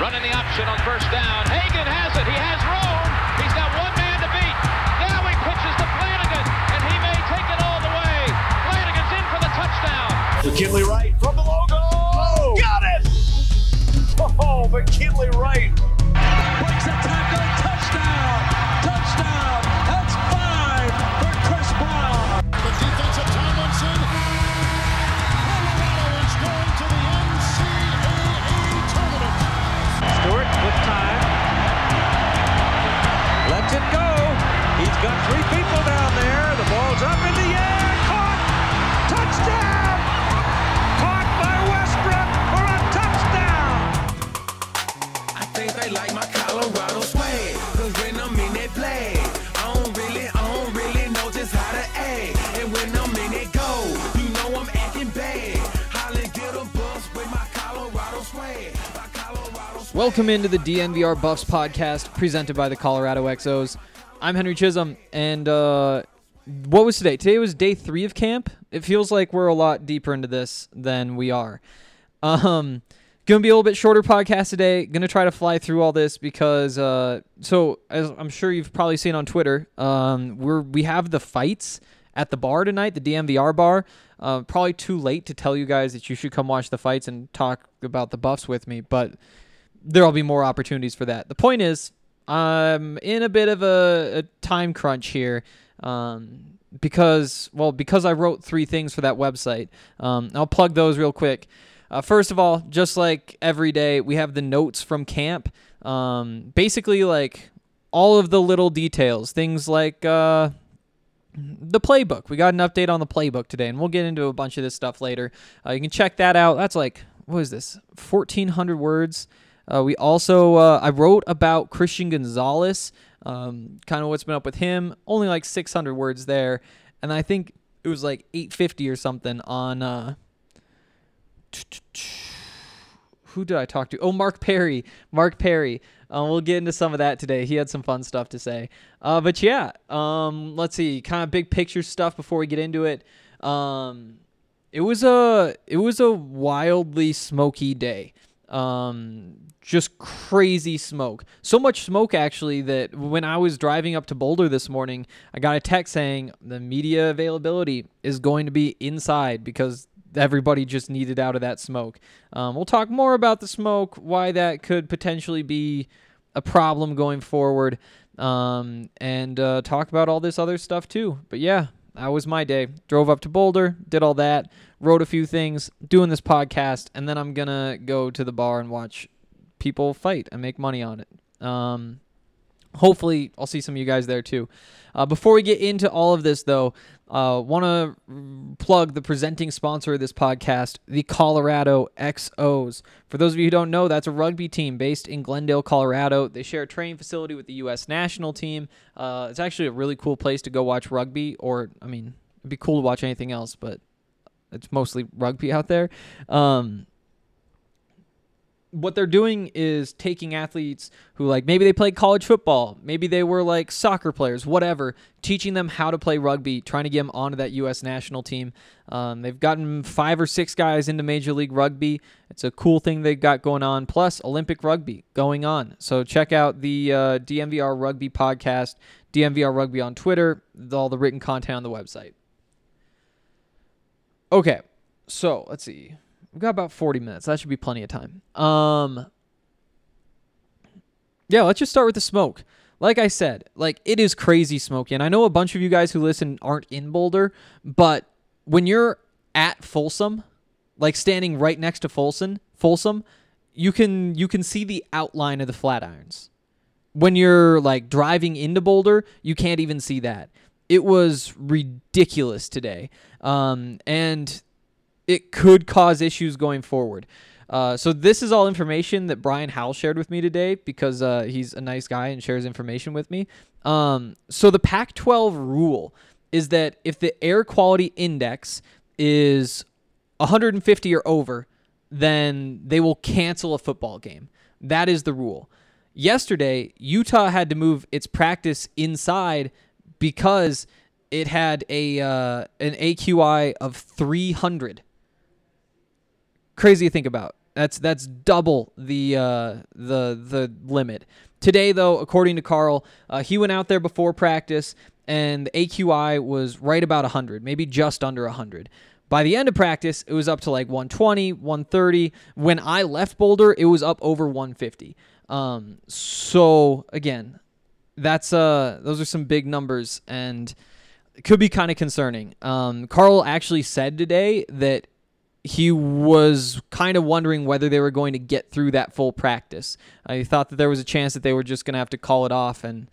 Running the option on first down. Hagan has it. He has room. He's got one man to beat. Now he pitches to Flannigan, and he may take it all the way. Flannigan's in for the touchdown. McKinley Wright from the logo. Oh, got it! Oh, McKinley Wright. Breaks a tackle. Welcome into the DNVR Buffs podcast presented by the Colorado XOs. I'm Henry Chisholm, and uh, what was today? Today was day three of camp. It feels like we're a lot deeper into this than we are. Um, gonna be a little bit shorter podcast today. Gonna try to fly through all this because, uh, so as I'm sure you've probably seen on Twitter, um, we're we have the fights at the bar tonight, the DNVR bar. Uh, probably too late to tell you guys that you should come watch the fights and talk about the Buffs with me, but there'll be more opportunities for that. The point is, I'm in a bit of a, a time crunch here um, because, well, because I wrote three things for that website. Um, I'll plug those real quick. Uh, first of all, just like every day, we have the notes from camp. Um, basically, like all of the little details, things like uh, the playbook. We got an update on the playbook today, and we'll get into a bunch of this stuff later. Uh, you can check that out. That's like what is this? Fourteen hundred words. Uh, we also uh, I wrote about Christian Gonzalez, um, kind of what's been up with him. Only like six hundred words there, and I think it was like eight fifty or something on. Uh, who did I talk to? Oh, Mark Perry. Mark Perry. Uh, we'll get into some of that today. He had some fun stuff to say. Uh, but yeah, um, let's see, kind of big picture stuff before we get into it. Um, it was a it was a wildly smoky day. Um, just crazy smoke. So much smoke actually that when I was driving up to Boulder this morning, I got a text saying the media availability is going to be inside because everybody just needed out of that smoke. Um, we'll talk more about the smoke, why that could potentially be a problem going forward, um, and uh, talk about all this other stuff too. But yeah, that was my day. Drove up to Boulder, did all that, wrote a few things, doing this podcast, and then I'm gonna go to the bar and watch people fight and make money on it. Um, hopefully, I'll see some of you guys there too. Uh, before we get into all of this, though, uh, want to plug the presenting sponsor of this podcast, the Colorado XOs. For those of you who don't know, that's a rugby team based in Glendale, Colorado. They share a training facility with the U.S. national team. Uh, it's actually a really cool place to go watch rugby, or, I mean, it'd be cool to watch anything else, but it's mostly rugby out there. Um, what they're doing is taking athletes who like maybe they played college football, maybe they were like soccer players, whatever, teaching them how to play rugby, trying to get them onto that U.S. national team. Um, they've gotten five or six guys into Major League Rugby. It's a cool thing they've got going on. Plus Olympic rugby going on. So check out the uh, DNVR Rugby podcast, DNVR Rugby on Twitter, all the written content on the website. Okay, so let's see. We've got about 40 minutes. That should be plenty of time. Um Yeah, let's just start with the smoke. Like I said, like it is crazy smoky. And I know a bunch of you guys who listen aren't in Boulder, but when you're at Folsom, like standing right next to Folsom, Folsom, you can you can see the outline of the Flatirons. When you're like driving into Boulder, you can't even see that. It was ridiculous today. Um, and it could cause issues going forward. Uh, so this is all information that Brian Howell shared with me today because uh, he's a nice guy and shares information with me. Um, so the Pac-12 rule is that if the air quality index is 150 or over, then they will cancel a football game. That is the rule. Yesterday, Utah had to move its practice inside because it had a uh, an AQI of 300. Crazy to think about. That's that's double the uh, the the limit. Today, though, according to Carl, uh, he went out there before practice and the AQI was right about 100, maybe just under 100. By the end of practice, it was up to like 120, 130. When I left Boulder, it was up over 150. Um, so again, that's uh those are some big numbers and could be kind of concerning. Um, Carl actually said today that he was kind of wondering whether they were going to get through that full practice. I thought that there was a chance that they were just going to have to call it off and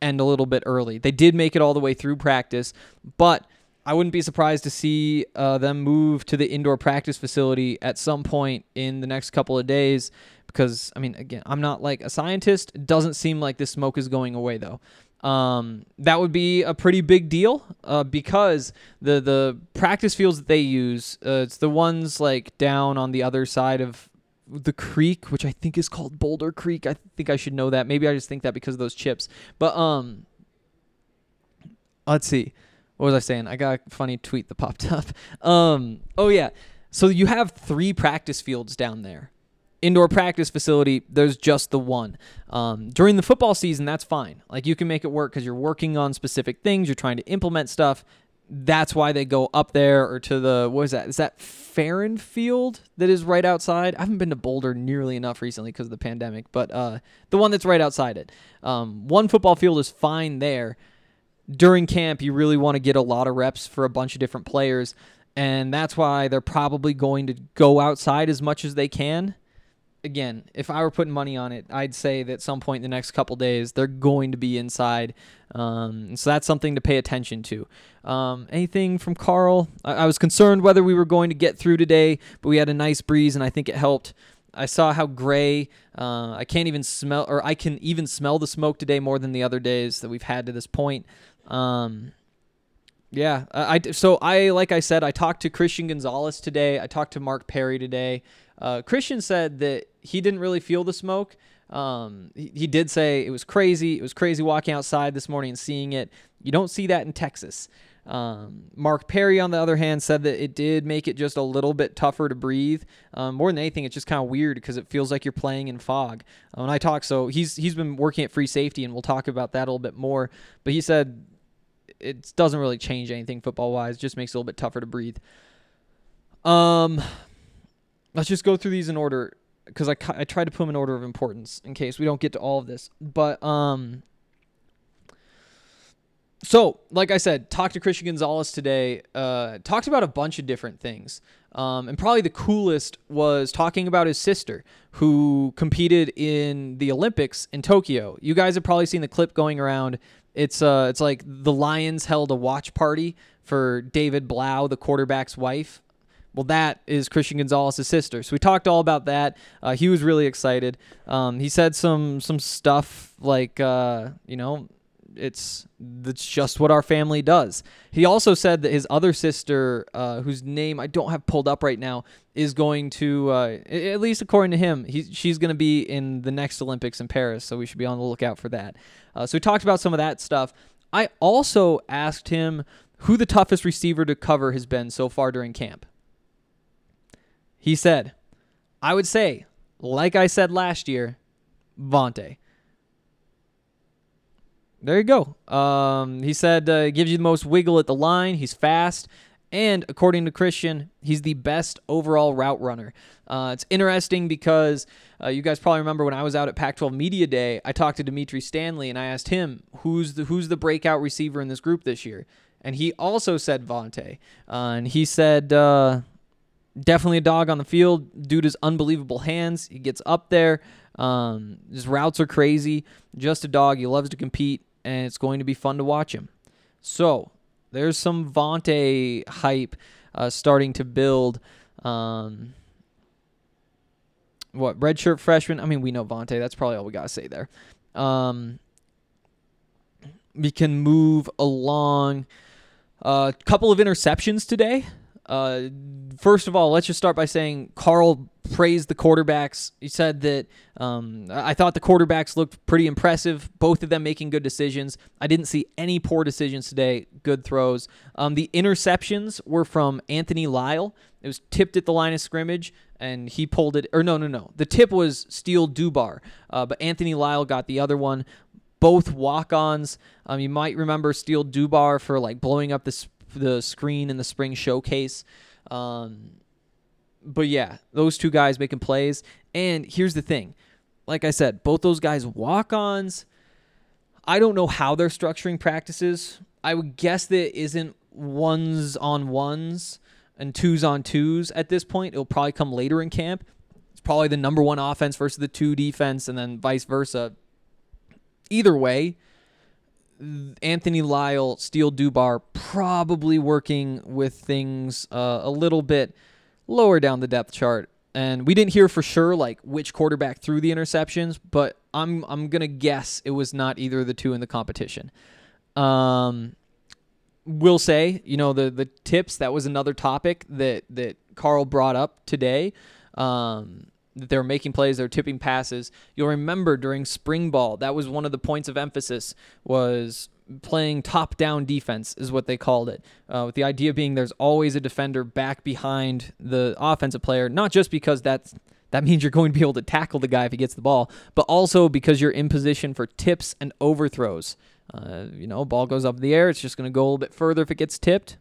end a little bit early. They did make it all the way through practice, but I wouldn't be surprised to see uh, them move to the indoor practice facility at some point in the next couple of days. Because I mean, again, I'm not like a scientist. It doesn't seem like this smoke is going away though. Um, that would be a pretty big deal uh, because the the practice fields that they use, uh, it's the ones like down on the other side of the creek, which I think is called Boulder Creek. I think I should know that. Maybe I just think that because of those chips. But um, let's see. What was I saying? I got a funny tweet that popped up. Um, oh yeah. So you have three practice fields down there. Indoor practice facility, there's just the one. Um, during the football season, that's fine. Like you can make it work because you're working on specific things, you're trying to implement stuff. That's why they go up there or to the what is that? Is that Farrand Field that is right outside? I haven't been to Boulder nearly enough recently because of the pandemic, but uh, the one that's right outside it. Um, one football field is fine there. During camp, you really want to get a lot of reps for a bunch of different players, and that's why they're probably going to go outside as much as they can again, if I were putting money on it, I'd say that some point in the next couple days they're going to be inside. Um, so that's something to pay attention to. Um, anything from Carl? I-, I was concerned whether we were going to get through today, but we had a nice breeze and I think it helped. I saw how gray. Uh, I can't even smell, or I can even smell the smoke today more than the other days that we've had to this point. Um, yeah, I, so I like I said I talked to Christian Gonzalez today. I talked to Mark Perry today. Uh, Christian said that he didn't really feel the smoke. Um, he, he did say it was crazy. It was crazy walking outside this morning and seeing it. You don't see that in Texas. Um, Mark Perry, on the other hand, said that it did make it just a little bit tougher to breathe. Um, more than anything, it's just kind of weird because it feels like you're playing in fog. Uh, when I talk, so he's he's been working at free safety, and we'll talk about that a little bit more. But he said it doesn't really change anything football wise; just makes it a little bit tougher to breathe. Um, let's just go through these in order because I, I tried to put them in order of importance in case we don't get to all of this. But um, so like I said, talked to Christian Gonzalez today. Uh, talked about a bunch of different things. Um, and probably the coolest was talking about his sister who competed in the Olympics in Tokyo. You guys have probably seen the clip going around. It's uh, it's like the Lions held a watch party for David Blough, the quarterback's wife. Well, that is Christian Gonzalez's sister. So we talked all about that. Uh, he was really excited. Um, he said some some stuff like, uh, you know, it's that's just what our family does. He also said that his other sister, uh, whose name I don't have pulled up right now, is going to, uh, at least according to him, he, she's going to be in the next Olympics in Paris. So we should be on the lookout for that. Uh, so we talked about some of that stuff. I also asked him who the toughest receiver to cover has been so far during camp. He said, I would say, like I said last year, Vontae. There you go. Um, he said uh, gives you the most wiggle at the line. He's fast. And according to Christian, he's the best overall route runner. Uh, it's interesting because uh, you guys probably remember when I was out at Pac-12 Media Day, I talked to Dimitri Stanley and I asked him who's the who's the breakout receiver in this group this year, and he also said Vontae. Uh, and he said uh, definitely a dog on the field. Dude is unbelievable hands. He gets up there. Um, his routes are crazy. Just a dog. He loves to compete, and it's going to be fun to watch him. So there's some Vontae hype uh, starting to build. Um, what redshirt freshman. I mean, we know Vontae. That's probably all we gotta say there. Um, we can move along. A uh, couple of interceptions today. Uh, first of all, let's just start by saying Carl praised the quarterbacks. He said that um, I thought the quarterbacks looked pretty impressive, both of them making good decisions. I didn't see any poor decisions today, good throws. Um, the interceptions were from Anthony Lyle. It was tipped at the line of scrimmage, and he pulled it. Or no, no, no. The tip was Steele Dubar, uh, but Anthony Lyle got the other one. Both walk-ons. Um, you might remember Steele Dubar for like blowing up the the screen in the spring showcase. Um, but yeah, those two guys making plays. And here's the thing like I said, both those guys walk ons. I don't know how they're structuring practices. I would guess that isn't ones on ones and twos on twos at this point. It'll probably come later in camp. It's probably the number one offense versus the two defense, and then vice versa. Either way, Anthony Lyle, Steele Dubar probably working with things uh, a little bit lower down the depth chart. And we didn't hear for sure like which quarterback threw the interceptions, but I'm I'm gonna guess it was not either of the two in the competition. Um, will say, you know, the the tips that was another topic that that Carl brought up today. Um, that they're making plays, they're tipping passes. You'll remember during spring ball, that was one of the points of emphasis was playing top down defense is what they called it. Uh, with the idea being there's always a defender back behind the offensive player, not just because that's that means you're going to be able to tackle the guy if he gets the ball, but also because you're in position for tips and overthrows. Uh, you know, ball goes up in the air, it's just going to go a little bit further if it gets tipped.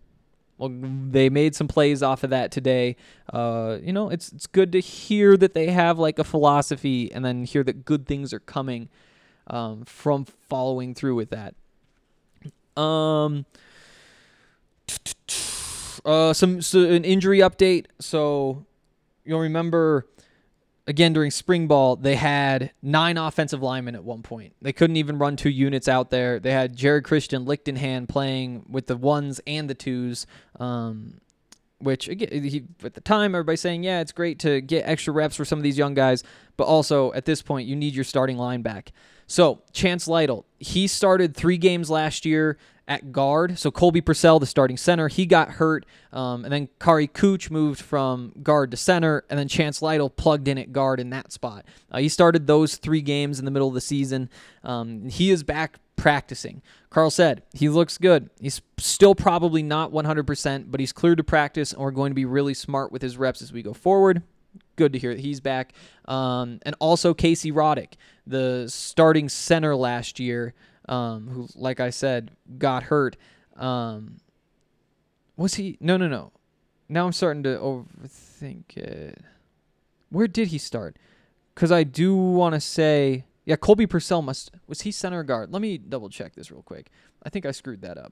Well, they made some plays off of that today. Uh, you know, it's it's good to hear that they have like a philosophy, and then hear that good things are coming um, from following through with that. Um, uh, some so an injury update. So you'll remember again during spring ball they had nine offensive linemen at one point. They couldn't even run two units out there. They had jared christian lichtenhand playing with the ones and the twos um, which again he, at the time everybody's saying yeah it's great to get extra reps for some of these young guys but also at this point you need your starting line back so chance lytle he started three games last year at guard. So Colby Pursell, the starting center, he got hurt, um, and then Kary Kutsch moved from guard to center, and then Chance Lytle plugged in at guard in that spot. Uh, he started those three games in the middle of the season. Um, he is back practicing. Carl said he looks good. He's still probably not 100%, but he's cleared to practice, and we're going to be really smart with his reps as we go forward. Good to hear that he's back. Um, and also Casey Roddick, the starting center last year um, who, like I said, got hurt. Um, was he? No, no, no. Now I'm starting to overthink it. Where did he start? Because I do want to say, yeah, Colby Pursell must was he center guard? Let me double check this real quick. I think I screwed that up.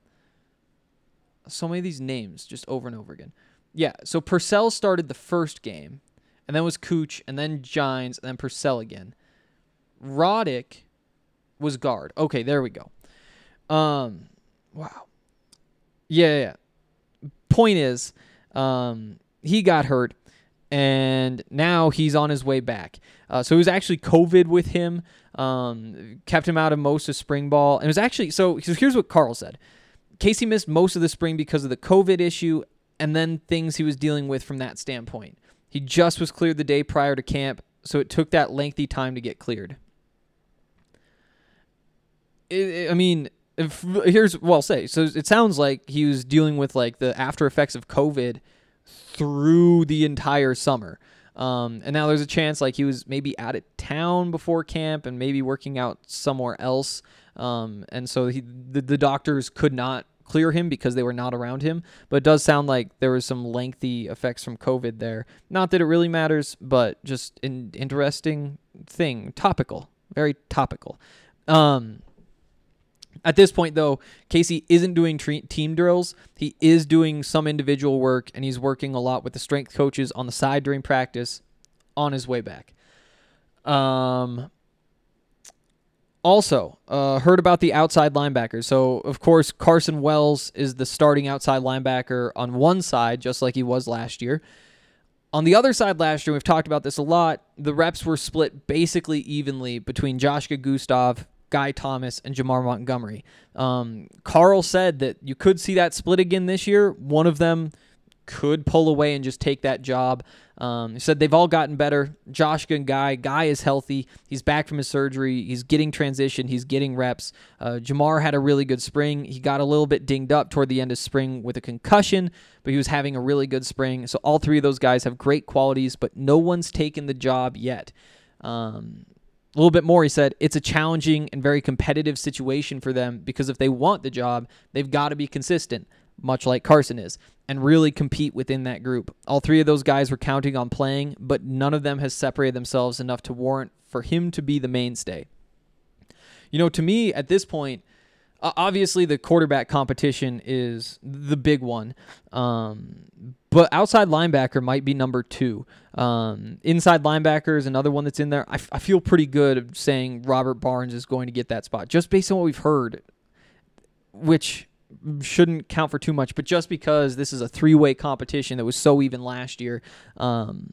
So many of these names just over and over again. Yeah, so Pursell started the first game, and then was Kutsch, and then Gines, and then Pursell again. Roddick was guard. Okay, there we go. Um, wow. Yeah, yeah. Point is, um, he got hurt, and now he's on his way back. Uh, so it was actually COVID with him. Um, kept him out of most of spring ball, and it was actually so. Here's what Carl said: Casey missed most of the spring because of the COVID issue, and then things he was dealing with from that standpoint. He just was cleared the day prior to camp, so it took that lengthy time to get cleared it, I mean, if, here's what I'll say. So it sounds like he was dealing with like the after effects of COVID through the entire summer. Um, and now there's a chance like he was maybe out of town before camp and maybe working out somewhere else. Um, and so he, the, the doctors could not clear him because they were not around him. But it does sound like there was some lengthy effects from COVID there. Not that it really matters, but just an interesting thing, topical, very topical. Um, at this point, though, Casey isn't doing tre- team drills. He is doing some individual work, and he's working a lot with the strength coaches on the side during practice on his way back. Um, also, uh, heard about the outside linebackers. So, of course, Carson Wells is the starting outside linebacker on one side, just like he was last year. On the other side last year, we've talked about this a lot. The reps were split basically evenly between Joshka Gustav, Guy Thomas, and Jamar Montgomery. Um, Carl said that you could see that split again this year. One of them could pull away and just take that job. Um, he said they've all gotten better. Joshka and Guy, Guy is healthy. He's back from his surgery. He's getting transition. He's getting reps. Uh, Jamar had a really good spring. He got a little bit dinged up toward the end of spring with a concussion, but he was having a really good spring. So all three of those guys have great qualities, but no one's taken the job yet. Um, a little bit more, he said, it's a challenging and very competitive situation for them because if they want the job, they've got to be consistent, much like Carson is, and really compete within that group. All three of those guys were counting on playing, but none of them has separated themselves enough to warrant for him to be the mainstay. You know, to me, at this point, obviously the quarterback competition is the big one. Um, but outside linebacker might be number two. Um, inside linebacker is another one that's in there. I, f- I feel pretty good saying Robert Barnes is going to get that spot just based on what we've heard, which shouldn't count for too much. But just because this is a three way competition that was so even last year. Um,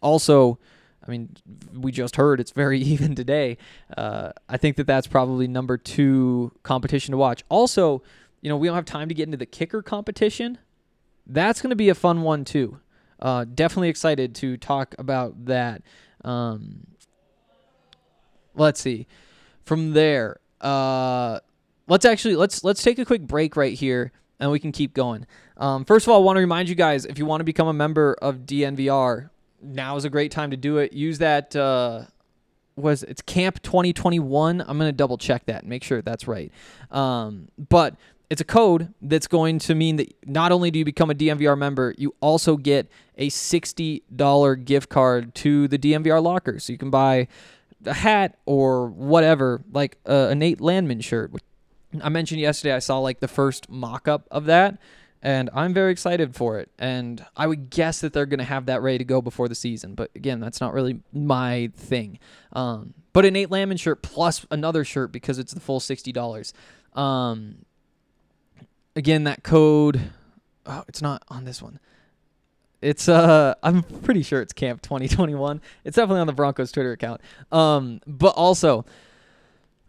also, I mean, we just heard it's very even today. Uh, I think that that's probably number two competition to watch. Also, you know, we don't have time to get into the kicker competition. That's going to be a fun one too. Uh, definitely excited to talk about that. Um, let's see. From there, uh, let's actually let's let's take a quick break right here, and we can keep going. Um, first of all, I want to remind you guys if you want to become a member of DNVR, now is a great time to do it. Use that. Uh, was it's Camp 2021? I'm gonna double check that and make sure that's right. Um, but it's a code that's going to mean that not only do you become a DNVR member, you also get a $60 gift card to the DNVR locker. So you can buy a hat or whatever, like uh, a Nate Landman shirt. I mentioned yesterday I saw like the first mock up of that, and I'm very excited for it. And I would guess that they're going to have that ready to go before the season. But again, that's not really my thing. Um, but a Nate Landman shirt plus another shirt because it's the full $60. Um, again, that code. Oh, it's not on this one. It's uh, I'm pretty sure it's Camp 2021. It's definitely on the Broncos Twitter account. Um, but also,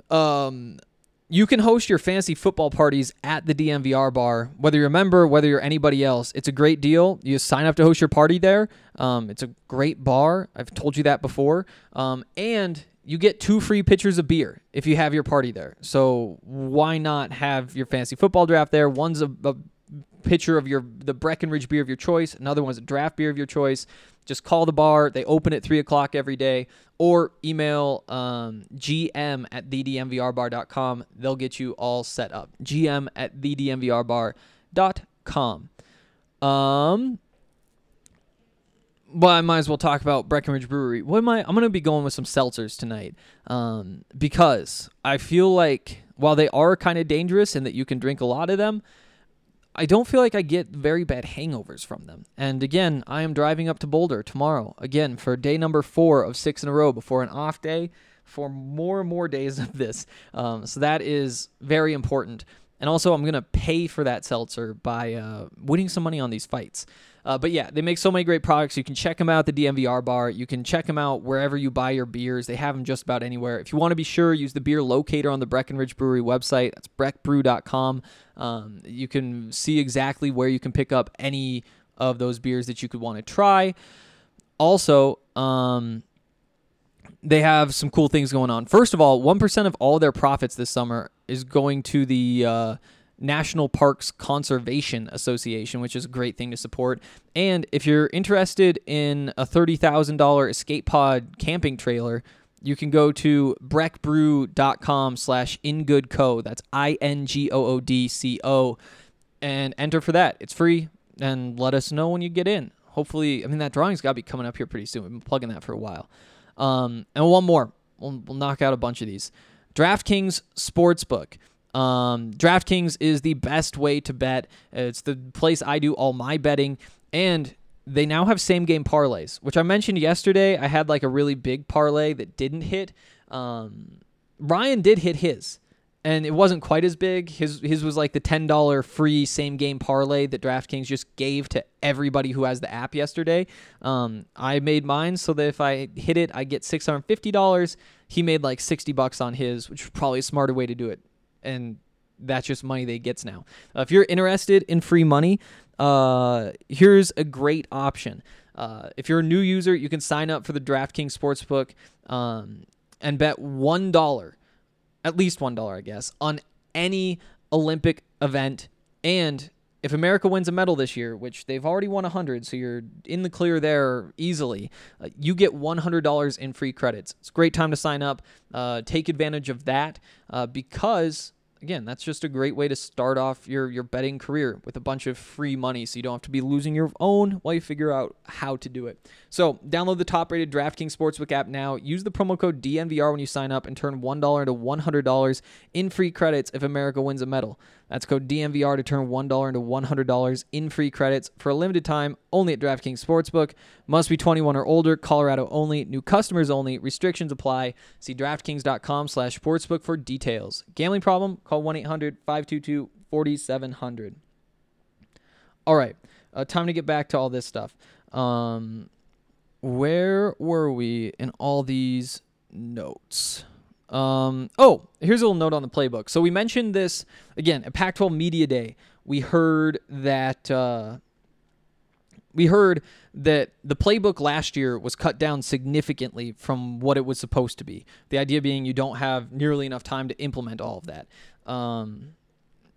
um, you can host your fantasy football parties at the DNVR bar, whether you're a member, whether you're anybody else. It's a great deal. You sign up to host your party there. Um, it's a great bar. I've told you that before. Um, and you get two free pitchers of beer if you have your party there. So why not have your fantasy football draft there? One's a, a pitcher of your the Breckenridge beer of your choice. Another one's a draft beer of your choice. Just call the bar. They open at three o'clock every day, or email um, gm at thednvrbar.com. They'll get you all set up. gm at thednvrbar.com. Um, well, I might as well talk about Breckenridge Brewery. What am I? I'm gonna be going with some seltzers tonight, um, because I feel like while they are kind of dangerous and that you can drink a lot of them, I don't feel like I get very bad hangovers from them. And again, I am driving up to Boulder tomorrow again for day number four of six in a row before an off day for more and more days of this. Um, so that is very important. And also, I'm gonna pay for that seltzer by uh, winning some money on these fights. Uh, but yeah, they make so many great products. You can check them out at the DNVR bar. You can check them out wherever you buy your beers. They have them just about anywhere. If you want to be sure, use the beer locator on the Breckenridge Brewery website. That's breckbrew.com. Um, you can see exactly where you can pick up any of those beers that you could want to try. Also, um, they have some cool things going on. First of all, 1% of all their profits this summer is going to the uh, National Parks Conservation Association, which is a great thing to support. And if you're interested in a $30,000 escape pod camping trailer, you can go to breckbrew.com slash ingoodco. That's I-N-G-O-O-D-C-O and enter for that. It's free and let us know when you get in. Hopefully, I mean, that drawing's got to be coming up here pretty soon. We've been plugging that for a while. Um, and one more. We'll, we'll knock out a bunch of these. DraftKings Sportsbook. Um, DraftKings is the best way to bet. It's the place I do all my betting. And they now have same game parlays, which I mentioned yesterday. I had like a really big parlay that didn't hit. Um, Ryan did hit his. And it wasn't quite as big. His his was like the ten dollar free same game parlay that DraftKings just gave to everybody who has the app yesterday. Um, I made mine so that if I hit it, I get six hundred fifty dollars. He made like sixty bucks on his, which is probably a smarter way to do it, and that's just money they he gets now. Uh, if you're interested in free money, uh, here's a great option. Uh, if you're a new user, you can sign up for the DraftKings Sportsbook um, and bet one dollar at least one dollar, I guess, on any Olympic event. And if America wins a medal this year, which they've already won 100, so you're in the clear there easily, uh, you get $100 in free credits. It's a great time to sign up. Uh, take advantage of that uh, because again, that's just a great way to start off your your betting career with a bunch of free money so you don't have to be losing your own while you figure out how to do it. So, download the top-rated DraftKings Sportsbook app now. Use the promo code DNVR when you sign up and turn $1 into $100 in free credits if America wins a medal. That's code DNVR to turn $1 into $100 in free credits for a limited time only at DraftKings Sportsbook. Must be 21 or older, Colorado only, new customers only, restrictions apply. See DraftKings.com slash sportsbook for details. Gambling problem? Call 1-800-522-4700. All right, uh, time to get back to all this stuff. Um, where were we in all these notes? Um, oh, here's a little note on the playbook. So we mentioned this again at Pac-12 Media Day. We heard that uh, we heard that the playbook last year was cut down significantly from what it was supposed to be. The idea being you don't have nearly enough time to implement all of that. Um,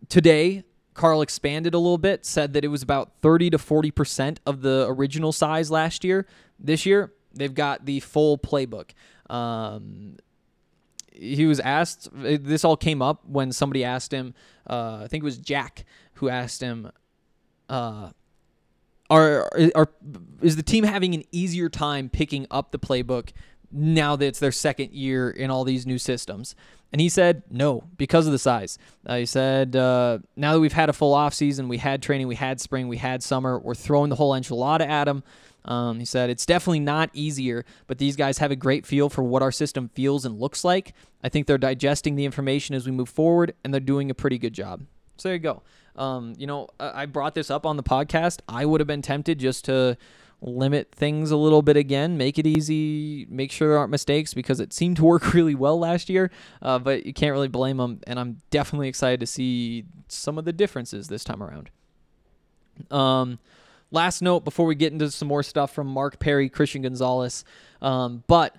today, Carl expanded a little bit, said that it was about 30 to 40% of the original size last year. This year, they've got the full playbook. Um, he was asked, this all came up when somebody asked him, uh, I think it was Jack who asked him, uh, are, are is the team having an easier time picking up the playbook now that it's their second year in all these new systems? And he said no because of the size. Uh, he said uh, now that we've had a full off season, we had training, we had spring, we had summer, we're throwing the whole enchilada at them. Um, he said it's definitely not easier, but these guys have a great feel for what our system feels and looks like. I think they're digesting the information as we move forward, and they're doing a pretty good job. So there you go. Um, you know, I brought this up on the podcast. I would have been tempted just to limit things a little bit again, make it easy, make sure there aren't mistakes because it seemed to work really well last year. Uh, but you can't really blame them, and I'm definitely excited to see some of the differences this time around. Um, last note before we get into some more stuff from Mark Perry, Christian Gonzalez, um, but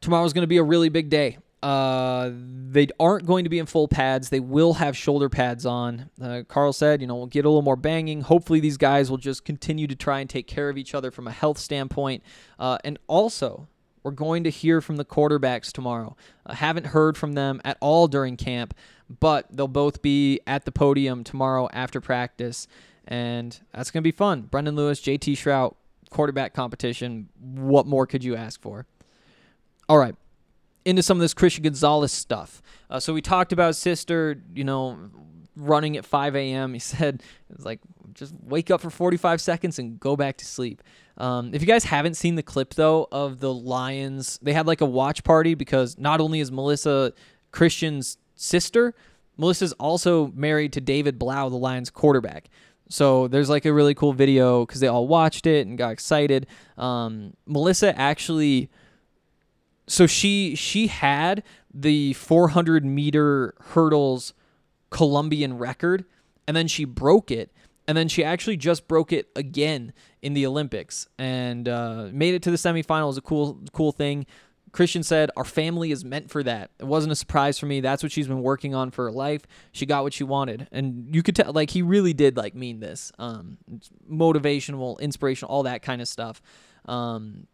tomorrow's going to be a really big day. Uh, they aren't going to be in full pads. They will have shoulder pads on. Uh, Carl said, you know, we'll get a little more banging. Hopefully, these guys will just continue to try and take care of each other from a health standpoint. Uh, and also, we're going to hear from the quarterbacks tomorrow. I haven't heard from them at all during camp, but they'll both be at the podium tomorrow after practice. And that's going to be fun. Brendan Lewis, JT Shrout, quarterback competition. What more could you ask for? All right into some of this Christian Gonzalez stuff. Uh, so we talked about sister, you know, running at 5 a.m. He said it's like just wake up for 45 seconds and go back to sleep. Um, if you guys haven't seen the clip though of the Lions, they had like a watch party because not only is Melissa Christian's sister, Melissa's also married to David Blough, the Lions quarterback. So there's like a really cool video because they all watched it and got excited. Um, Melissa actually so she she had the 400 meter hurdles Colombian record, and then she broke it, and then she actually just broke it again in the Olympics and uh, made it to the semifinals. A cool cool thing. Christian said, Our family is meant for that. It wasn't a surprise for me. That's what she's been working on for her life. She got what she wanted. And you could tell, like, he really did, like, mean this. Um, motivational, inspirational, all that kind of stuff. Um,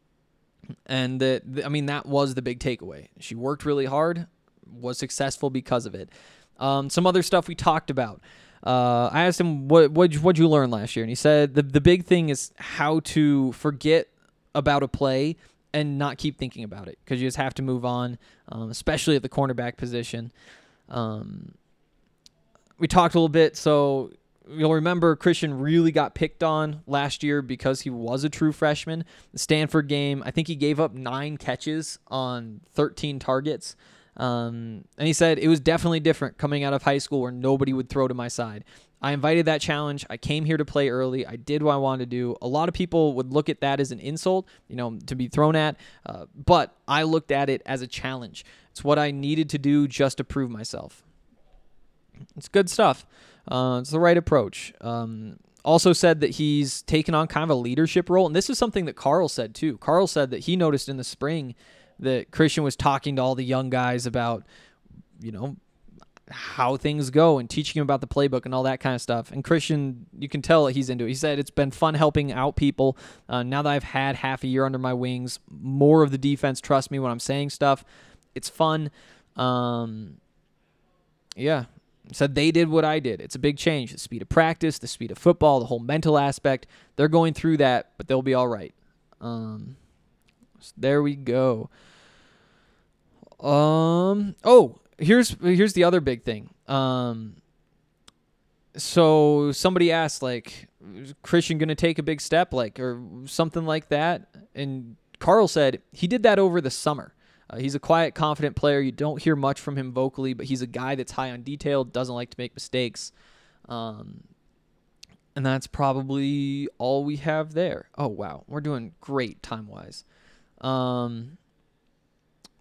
and that I mean that was the big takeaway. She worked really hard, was successful because of it. Um, some other stuff we talked about. Uh, I asked him what what what'd you learn last year, and he said the the big thing is how to forget about a play and not keep thinking about it because you just have to move on, um, especially at the cornerback position. Um, we talked a little bit, so you'll remember Christian really got picked on last year because he was a true freshman. The Stanford game, I think he gave up nine catches on 13 targets. Um, and he said it was definitely different coming out of high school where nobody would throw to my side. I invited that challenge. I came here to play early. I did what I wanted to do. A lot of people would look at that as an insult, you know, to be thrown at. Uh, but I looked at it as a challenge. It's what I needed to do just to prove myself. It's good stuff. Uh, it's the right approach. Um, also said that he's taken on kind of a leadership role, and this is something that Carl said too. Carl said that he noticed in the spring that Christian was talking to all the young guys about, you know, how things go and teaching him about the playbook and all that kind of stuff. And Christian, you can tell that he's into it. He said it's been fun helping out people. Uh, now that I've had half a year under my wings, more of the defense trust me when I'm saying stuff. It's fun. Um, yeah, said they did what I did. It's a big change. The speed of practice, the speed of football, the whole mental aspect. They're going through that, but they'll be all right. Um, so there we go. Um. Oh, here's here's the other big thing. Um. So somebody asked, like, is Christian going to take a big step, like, or something like that? And Carl said he did that over the summer. Uh, he's a quiet, confident player. You don't hear much from him vocally, but he's a guy that's high on detail, doesn't like to make mistakes. Um, and that's probably all we have there. Oh, wow. We're doing great time wise. Um,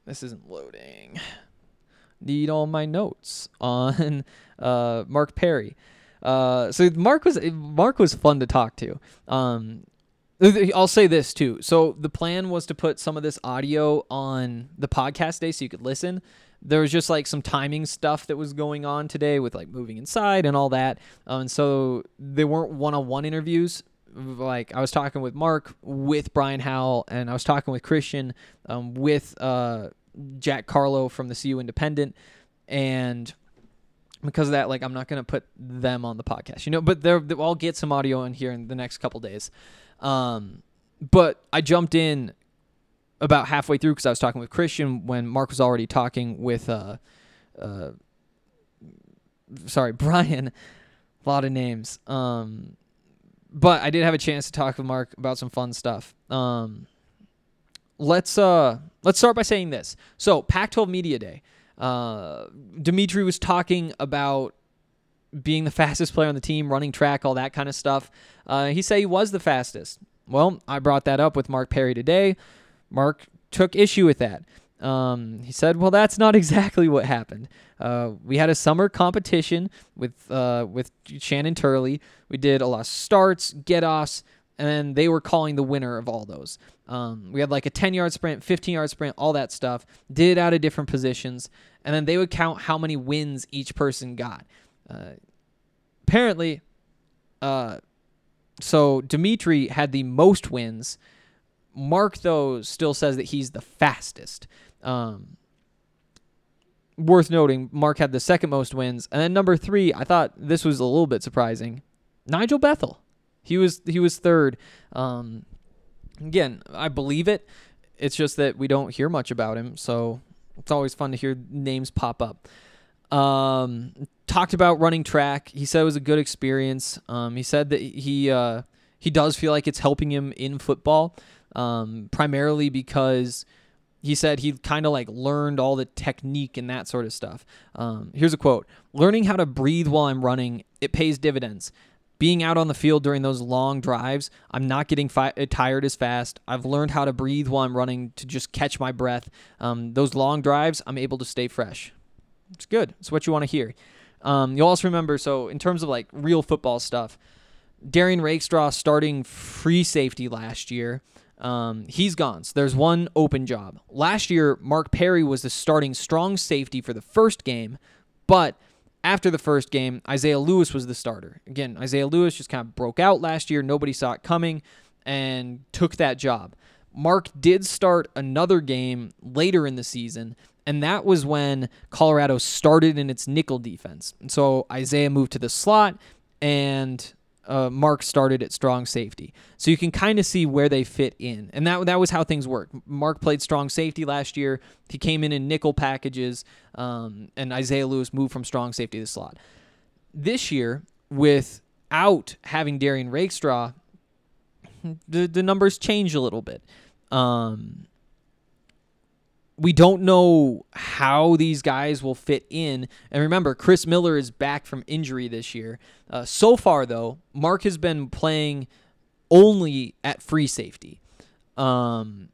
this isn't loading. Need all my notes on uh, Mark Perry. Uh, so Mark was Mark was fun to talk to. Um, I'll say this too. So the plan was to put some of this audio on the podcast day so you could listen. There was just like some timing stuff that was going on today with like moving inside and all that. Uh, and so they weren't one on one interviews. Like I was talking with Mark with Brian Howell and I was talking with Christian um, with uh, Jack Carlough from the CU Independent. And because of that, like I'm not gonna put them on the podcast, you know. But they're, I'll get some audio in here in the next couple days. Um, but I jumped in about halfway through because I was talking with Christian when Mark was already talking with, uh, uh, sorry, Brian. A lot of names. Um, but I did have a chance to talk with Mark about some fun stuff. Um, let's uh, let's start by saying this. So, Pac-12 Media Day. Uh, Dimitri was talking about being the fastest player on the team, running track, all that kind of stuff. Uh, he said he was the fastest. Well, I brought that up with Mark Perry today. Mark took issue with that. Um, he said, "Well, that's not exactly what happened. Uh, we had a summer competition with uh, with Shannon Turley. We did a lot of starts, get offs, and then they were calling the winner of all those. Um, we had like a 10 yard sprint, 15 yard sprint, all that stuff. Did it out of different positions, and then they would count how many wins each person got. Uh, apparently, uh, so Dimitri had the most wins. Mark, though, still says that he's the fastest. Um, worth noting, Mark had the second most wins, and then number three. I thought this was a little bit surprising. Nigel Bethel, he was he was third. Um, again, I believe it. It's just that we don't hear much about him, so it's always fun to hear names pop up. Um, talked about running track. He said it was a good experience. Um, he said that he uh, he does feel like it's helping him in football, um, primarily because he said he kind of like learned all the technique and that sort of stuff. Um, here's a quote: "Learning how to breathe while I'm running it pays dividends." Being out on the field during those long drives, I'm not getting fi- tired as fast. I've learned how to breathe while I'm running to just catch my breath. Um, those long drives, I'm able to stay fresh. It's good. It's what you want to hear. Um, you'll also remember, so in terms of like real football stuff, Derrion Rakestraw starting free safety last year. Um, he's gone. So there's one open job. Last year, Mark Perry was the starting strong safety for the first game, but after the first game, Isaiah Lewis was the starter. Again, Isaiah Lewis just kind of broke out last year. Nobody saw it coming and took that job. Mark did start another game later in the season, and that was when Colorado started in its nickel defense. And so Isaiah moved to the slot, and uh, Mark started at strong safety. So you can kind of see where they fit in. And that, that was how things worked. Mark played strong safety last year. He came in in nickel packages, um, and Isaiah Lewis moved from strong safety to slot. This year, without having Derrion Rakestraw, the, the numbers change a little bit. Um, we don't know how these guys will fit in. And remember, Chris Miller is back from injury this year. Uh, so far, though, Mark has been playing only at free safety. Um,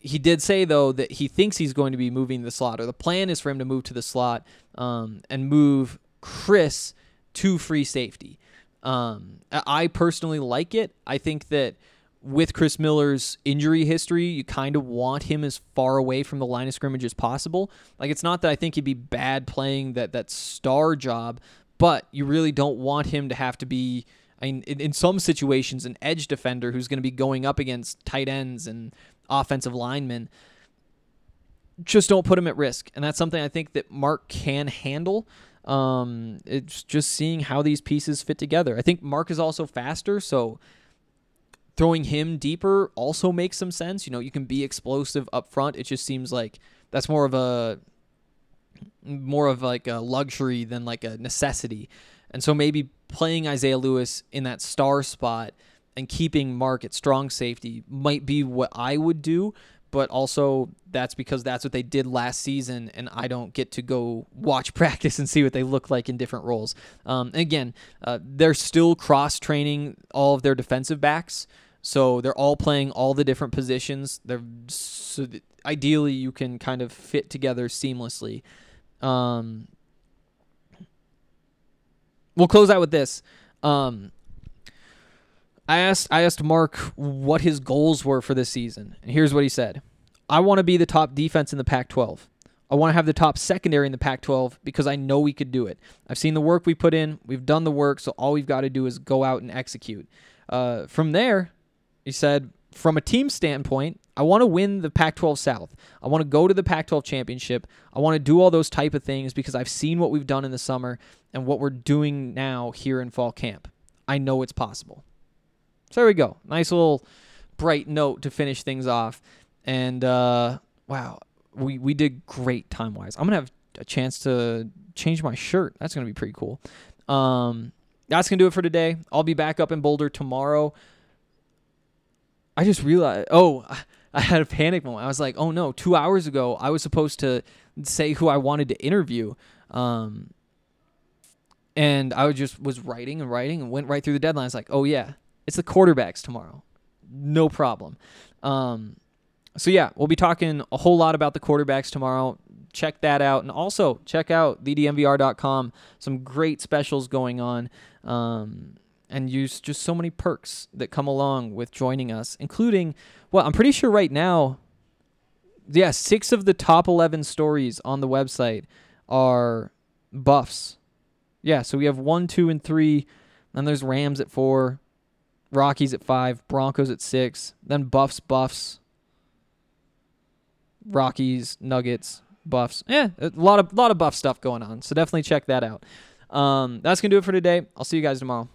he did say though that he thinks he's going to be moving the slot, or the plan is for him to move to the slot um, and move Chris to free safety. Um, I personally like it. I think that with Chris Miller's injury history, you kind of want him as far away from the line of scrimmage as possible. Like it's not that I think he'd be bad playing that that star job, but you really don't want him to have to be I mean, in, in some situations, an edge defender who's going to be going up against tight ends and offensive linemen. Just don't put him at risk, and that's something I think that Mark can handle. Um, it's just seeing how these pieces fit together. I think Mark is also faster, so throwing him deeper also makes some sense. You know, you can be explosive up front. It just seems like that's more of a more of like a luxury than like a necessity. And so maybe playing Isaiah Lewis in that star spot and keeping Mark at strong safety might be what I would do, but also that's because that's what they did last season, and I don't get to go watch practice and see what they look like in different roles. Um, again, uh, they're still cross training all of their defensive backs, so they're all playing all the different positions. They're so ideally you can kind of fit together seamlessly. Um, we'll close out with this. Um, I asked I asked Mark what his goals were for this season, and here's what he said: I want to be the top defense in the Pac-12. I want to have the top secondary in the Pac-12 because I know we could do it. I've seen the work we put in. We've done the work, so all we've got to do is go out and execute. Uh, from there, he said, from a team standpoint, I want to win the Pac 12 South. I want to go to the Pac 12 championship. I want to do all those type of things because I've seen what we've done in the summer and what we're doing now here in fall camp. I know it's possible. So there we go. Nice little bright note to finish things off. And uh, wow, we, we did great time wise. I'm going to have a chance to change my shirt. That's going to be pretty cool. Um, that's going to do it for today. I'll be back up in Boulder tomorrow. I just realized, oh, I had a panic moment. I was like, oh no, two hours ago, I was supposed to say who I wanted to interview. Um, and I was just was writing and writing and went right through the deadline. Like, oh yeah, it's the quarterbacks tomorrow. No problem. Um, so yeah, we'll be talking a whole lot about the quarterbacks tomorrow. Check that out, and also check out thednvr.com. Some great specials going on. Um, and use just so many perks that come along with joining us, including, well, I'm pretty sure right now, yeah, six of the top 11 stories on the website are buffs. Yeah, so we have one, two, and three. and there's Rams at four, Rockies at five, Broncos at six, then Buffs, Buffs, Rockies, Nuggets, Buffs. Yeah, a lot of lot of buff stuff going on. So definitely check that out. Um, that's gonna do it for today. I'll see you guys tomorrow.